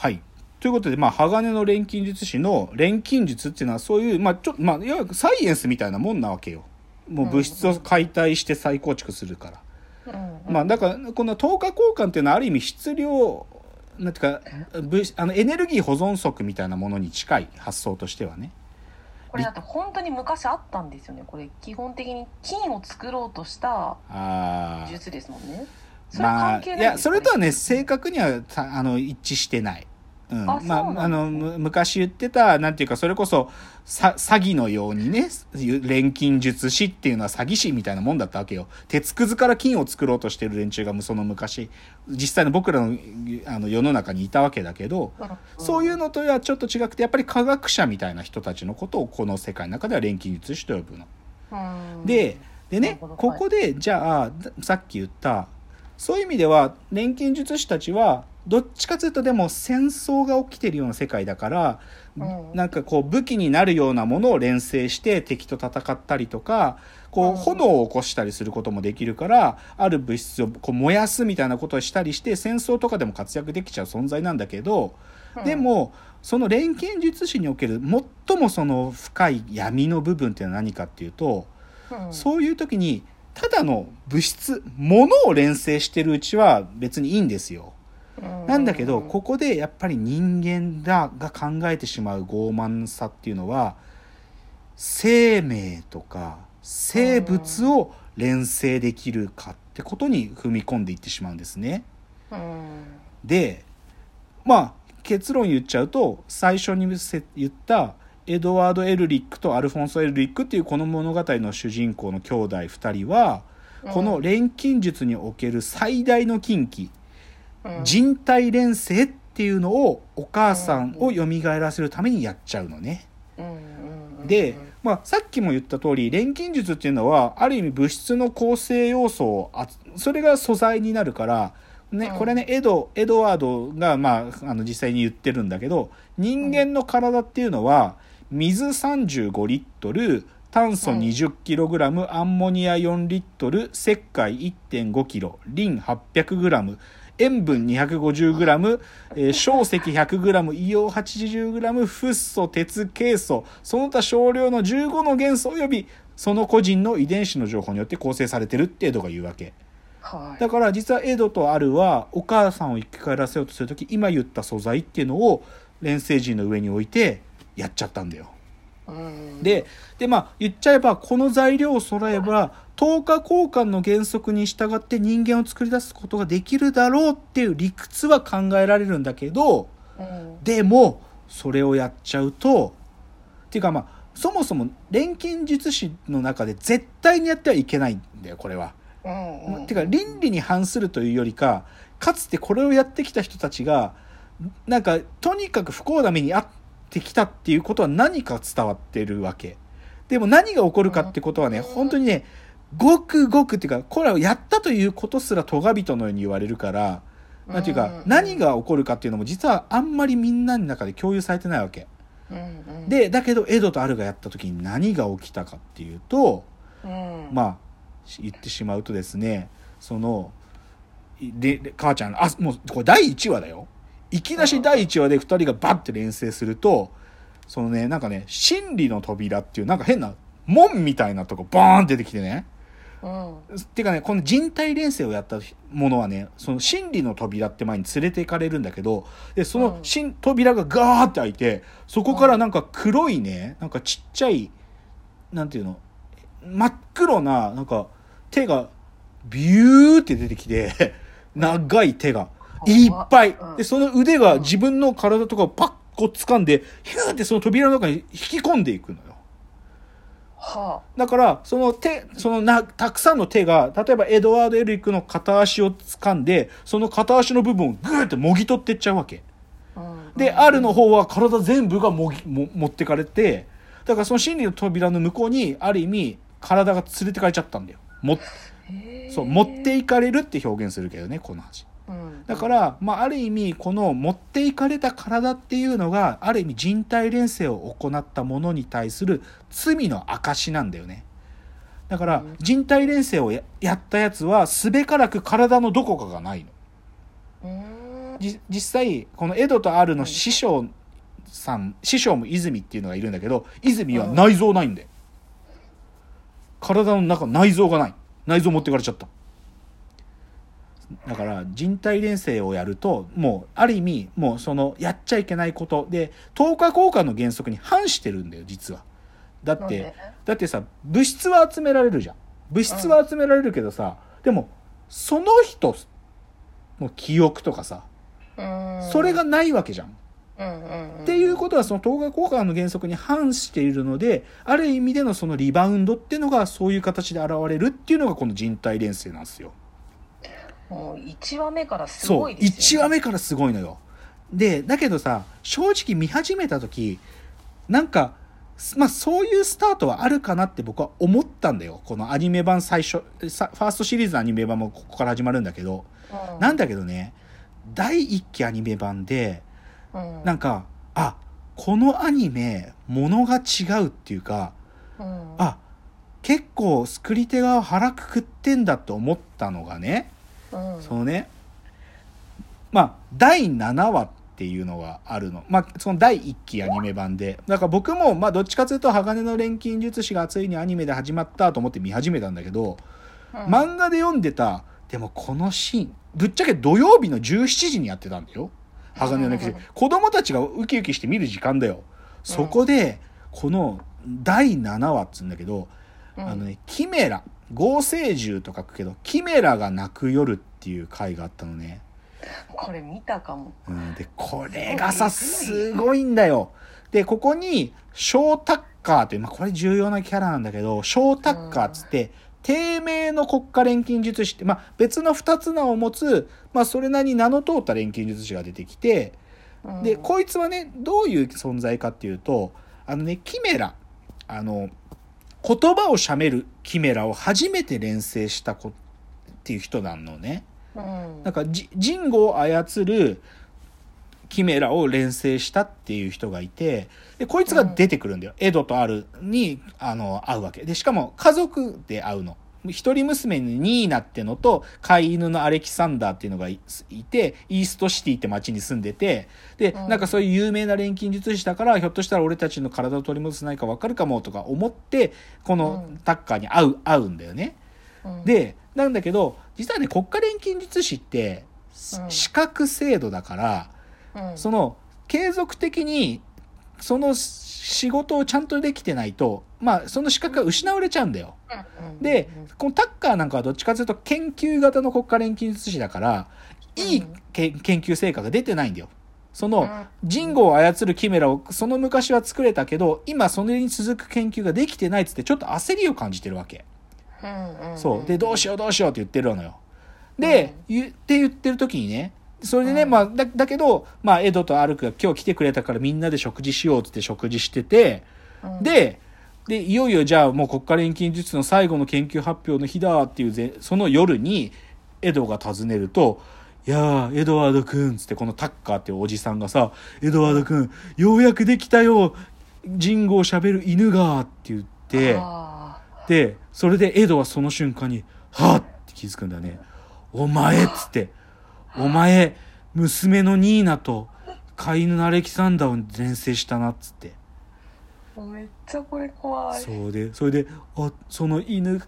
はい。ということで、まあ、鋼の錬金術師の錬金術っていうのはそういう、まあ、ちょっと、まあ、いわゆるサイエンスみたいなもんなわけよ。もう物質を解体して再構築するから。うんまあ、だから、この等価交換っていうのはある意味質量、なんていうか、物あのエネルギー保存則みたいなものに近い発想としてはね。これだって本当に昔あったんですよねこれ基本的に金を作ろうとした術ですもんねそあ。れまあ、関係ないいや、それとはね、正正確にはたあの一致してない。うん、あそうまあ、あの、昔言ってた、なんていうか、それこそ、さ、詐欺のようにね、錬金術師っていうのは詐欺師みたいなもんだったわけよ。鉄くずから金を作ろうとしてる連中が、その昔、実際の僕らの、あの、世の中にいたわけだけど、そういうのとはちょっと違くて、やっぱり科学者みたいな人たちのことを、この世界の中では錬金術師と呼ぶの。うん。で、でねここで、じゃあ、さっき言った、そういう意味では、錬金術師たちは、どっちかというとでも戦争が起きてるような世界だから、うん。なんかこう武器になるようなものを連成して敵と戦ったりとか、こううん。炎を起こしたりすることもできるから、ある物質をこう燃やすみたいなことをしたりして、戦争とかでも活躍できちゃう存在なんだけど、うん。でも、その錬金術師における最もその深い闇の部分っていうのは何かっていうと、うん。そういう時に、ただの物質、物を連成してるうちは別にいいんですよ。なんだけど、ここでやっぱり人間だが考えてしまう傲慢さっていうのは、生命とか生物を連成できるかってことに踏み込んでいってしまうんですね。うん。で、まあ、結論言っちゃうと、最初にせ言った、エドワード・エルリックとアルフォンソ・エルリックっていうこの物語の主人公の兄弟2人は、この錬金術における最大の禁忌、うん人体錬成っていうのをお母さんを蘇らせるためにやっちゃうのね。で、まあ、さっきも言った通り錬金術っていうのはある意味物質の構成要素をあそれが素材になるから、ねうん。これねエドエドワードが、まあ、あの実際に言ってるんだけど人間の体っていうのは水35リットル炭素 20kg、アンモニア4リットル石灰 1.5kg リン 800g 塩分 250g、えー硝石 100g、硫黄 80g、フッ素、鉄、ケイ素、その他少量の15の元素及びその個人の遺伝子の情報によって構成されてるってエドが言うわけ。はいだから実はエドとアルはお母さんを生き返らせようとするとき今言った素材っていうのを連星人の上に置いてやっちゃったんだよ。うん。で、で、まあ、言っちゃえば、この材料を揃えば、等価交換の原則に従って人間を作り出すことができるだろうっていう理屈は考えられるんだけど、うん。でも、それをやっちゃうと、っていうかまあ、そもそも錬金術師の中で絶対にやってはいけないんだよ、これは。うん。うんてか、倫理に反するというよりか、かつてこれをやってきた人たちが、なんか、とにかく不幸な目に遭ってきたっていうことは何か伝わってるわけ。でも何が起こるかってことはね、うん本当にね、ごくごくっていうか、これをやったということすら咎人のように言われるから、なんていうかうん、何が起こるかっていうのも実はあんまりみんなの中で共有されてないわけ。で、だけどエドとアルがやった時に何が起きたかっていうと、うんまあ、言ってしまうとですね、その、で、で母ちゃん、あ、もう、これ第1話だよ。いきなし第1話で2人がバッて連成すると、そのね、なんかね、真理の扉っていう、なんか変な門みたいなとこバーン出てきてね。うん。っていうかね、この人体連成をやったものはね、その真理の扉って前に連れて行かれるんだけど、で、そのうん。新扉がガーって開いて、そこからなんか黒いね、なんかちっちゃい、なんていうの、真っ黒な、なんか手がビューって出てきて、長い手がいっぱいうん。で、その腕が自分の体とかをパッこう掴んで、ヒューってその扉の中に引き込んでいくのよ。はだから、その手、そのな、たくさんの手が、例えばエドワード・エリックの片足を掴んで、その片足の部分をグーってもぎ取っていっちゃうわけ。あうんで、あるの方は体全部がもぎ、も、持ってかれて、だからその真理の扉の向こうに、ある意味、体が連れてかれちゃったんだよ。も、そう、持っていかれるって表現するけどね、この話。うんだから、まあ、ある意味、この持っていかれた体っていうのが、ある意味人体連成を行ったものに対する罪の証なんだよね。だからうん、人体連成をややったやつは、すべからく体のどこかがないの。実際このエドとアルの師匠さん、師匠も泉っていうのがいるんだけど泉は内臓ないんで、体の中内臓がない。内臓持ってかれちゃっただから人体錬成をやるともうある意味もうそのやっちゃいけないことで透過効果の原則に反してるんだよ実は。だってだってさ物質は集められるじゃん。物質は集められるけどさ、でもその人の記憶とかさうん。それがないわけじゃん。うんうんうん。っていうことはその透過効果の原則に反しているのである意味でのそのリバウンドっていうのがそういう形で現れるっていうのがこの人体錬成なんですよ。もう1話目からすそうごいです1よ、ね、話目からすごいのよ。でだけどさ正直見始めた時なんかまあそういうスタートはあるかなって僕は思ったんだよ。このアニメ版最初さファーストシリーズのアニメ版もここから始まるんだけど。うん。なんだけどね第1期アニメ版でうん。なんかあこのアニメものが違うっていうかうん。あ結構作り手が腹くくってんだと思ったのがねうん。そのね。まあ第7話っていうのがあるの。まあその第1期アニメ版で。だから僕もまあどっちかというと鋼の錬金術師がついにアニメで始まったと思って見始めたんだけどうん。漫画で読んでたでもこのシーンぶっちゃけ土曜日の17時にやってたんだよ。鋼の錬金術師。子供たちがウキウキして見る時間だよ。そこでこの第7話っつうんだけどうん。あのね、キメラ、合成獣と書くけど、キメラが泣く夜っていう回があったのね。これ見たかもうん、で、これがさ、すごいんだよ。で、ここに、ショータッカーという、まあ、これ重要なキャラなんだけど、ショータッカーっつって、低迷の国家錬金術師って、まあ、別の二つ名を持つ、まあ、それなりに名の通った錬金術師が出てきて、うんで、こいつはね、どういう存在かっていうと、あのね、キメラ、あの、言葉をしゃべるキメラを初めて連成した子っていう人なのね。うんなんか、じジンゴを操るキメラを連成したっていう人がいて、で、こいつが出てくるんだよ。エドとアルに、あの、会うわけ。で、しかも家族で会うの。一人娘にニーナってのと飼い犬のアレキサンダーっていうのがいいてイーストシティって町に住んでてでうん。なんかそういう有名な錬金術師だからひょっとしたら俺たちの体を取り戻せないか分かるかもとか思ってこのうん。タッカーに会う会うんだよね。うん。でなんだけど実はね国家錬金術師ってうん。資格制度だからうん。その継続的にその仕事をちゃんとできてないとまあその資格が失われちゃうんだよ。うんでこのタッカーなんかはどっちかというと研究型の国家錬金術師だからいい研究成果が出てないんだよ。そのうん人語を操るキメラをその昔は作れたけど今それに続く研究ができてないっつってちょっと焦りを感じてるわけ。そう。で、どうしようどうしようって言ってるのよ。で、言って言ってる時にね、それでね、うん。まあ、だだけど、まあ、エドとアルクが今日来てくれたからみんなで食事しようって食事してて、うん。で、で、いよいよじゃあもう国家錬金術の最後の研究発表の日だっていうぜ、その夜に、エドが訪ねると、いやー、エドワードくんつってこのタッカーっていうおじさんがさ、エドワードくん、ようやくできたよ人語を喋る犬がって言って、あで、それでエドはその瞬間に、はっって気づくんだよね。お前っつって、お前、娘のニーナと飼い犬のアレキサンダーを連成したなっつって。ーめっちゃこれ怖いそうで、それで、おその犬、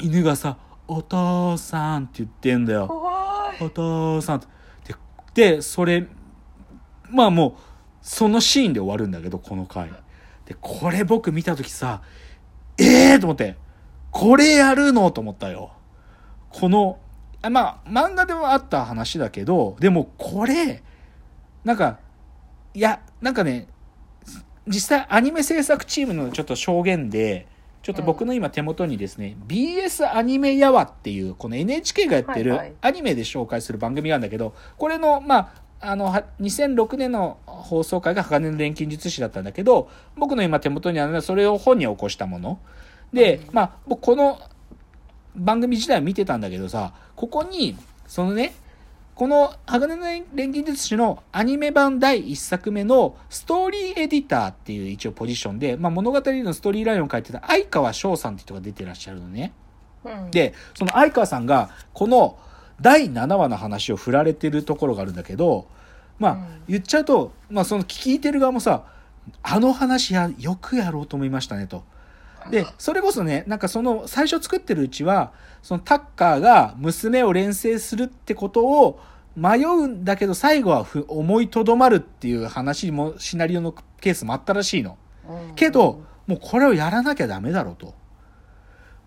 犬がさ、お父さんって言ってんだよ。怖いお父さんって。で、でそれ、まあもう、そのシーンで終わるんだけど、この回。で、これ僕見たときさ、ええー、と思って、これやるのと思ったよ。この、あまあ、漫画ではあった話だけど、でもこれ、なんか、いや、なんかね、実際アニメ制作チームのちょっと証言で、ちょっと僕の今手元にですね、BS アニメやわっていう、この NHK がやってるアニメで紹介する番組があるんだけど、これの、まあ、あの、は2006年の放送回が鋼の錬金術師だったんだけど、僕の今手元にあるのはそれを本に起こしたもの。で、まあ、僕この番組自体は見てたんだけどさ、ここに、そのね、この鋼の錬金術師のアニメ版第1作目のストーリーエディターっていう一応ポジションで、まあ、物語のストーリーラインを書いてた相川翔さんって人が出てらっしゃるのね。うんで、その相川さんが、この第7話の話を振られてるところがあるんだけどまあ、うん言っちゃうと、まあ、その聞いてる側もさあの話やよくやろうと思いましたねと。でそれこそねなんかその最初作ってるうちはそのタッカーが娘を連成するってことを迷うんだけど最後はふ思いとどまるっていう話もシナリオのケースもあったらしいの。うんけど、もうこれをやらなきゃダメだろうと。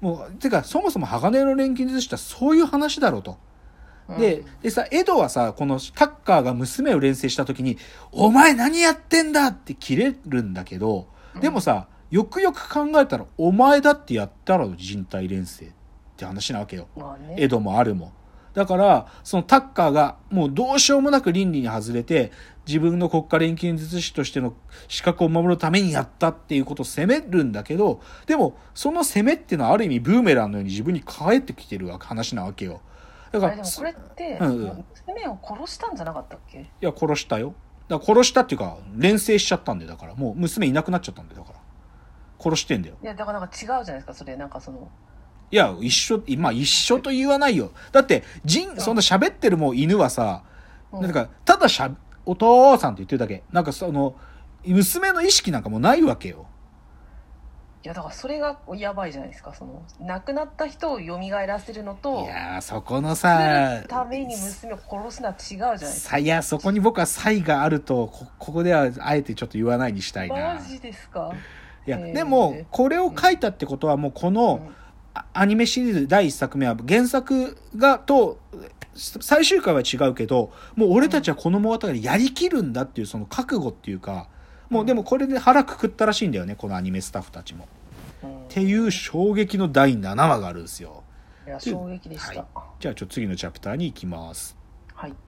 もう、てか、そもそも鋼の錬金術師はそういう話だろうと。で、でさ、エドはさ、このタッカーが娘を連成した時に、お前何やってんだって切れるんだけど、でもさ、よくよく考えたら、お前だってやったろ、人体連成って話なわけよ。まあね、エドもあるも。だから、そのタッカーがもうどうしようもなく倫理に外れて、自分の国家錬金術師としての資格を守るためにやったっていうことを責めるんだけど、でも、その責めっていうのはある意味ブーメランのように自分に返ってきてるわ話なわけよ。だから、でもこれって、うんうん娘を殺したんじゃなかったっけ？いや、殺したよ。だから殺したっていうか、連成しちゃったんで、だから。もう娘いなくなっちゃったんで、だから。殺してんだよ。いやだからなんか違うじゃないですかそれなんかそのいや、一緒、まあ一緒と言わないよ。だって、人、そんな喋ってるもう犬はさ、うんなんか、ただしゃ、お父さんって言ってるだけ。なんかその、娘の意識なんかもうないわけよ。いやだからそれがやばいじゃないですかその亡くなった人を蘇らせるのといやー、そこの作さる、ために娘を殺すのは違うじゃないですかさいや、そこに僕は差異があると、こここではあえてちょっと言わないにしたいな。マジですか？いや、えーでも、これを書いたってことはもうこの、あアニメシリーズ第1作目は原作がと最終回は違うけどもう俺たちはこの物語やりきるんだっていうその覚悟っていうかもうでもこれで腹くくったらしいんだよねこのアニメスタッフたちも。うんっていう衝撃の第7話があるんですよ。いや衝撃でしたじゃあちょっと次のチャプターに行きます。はい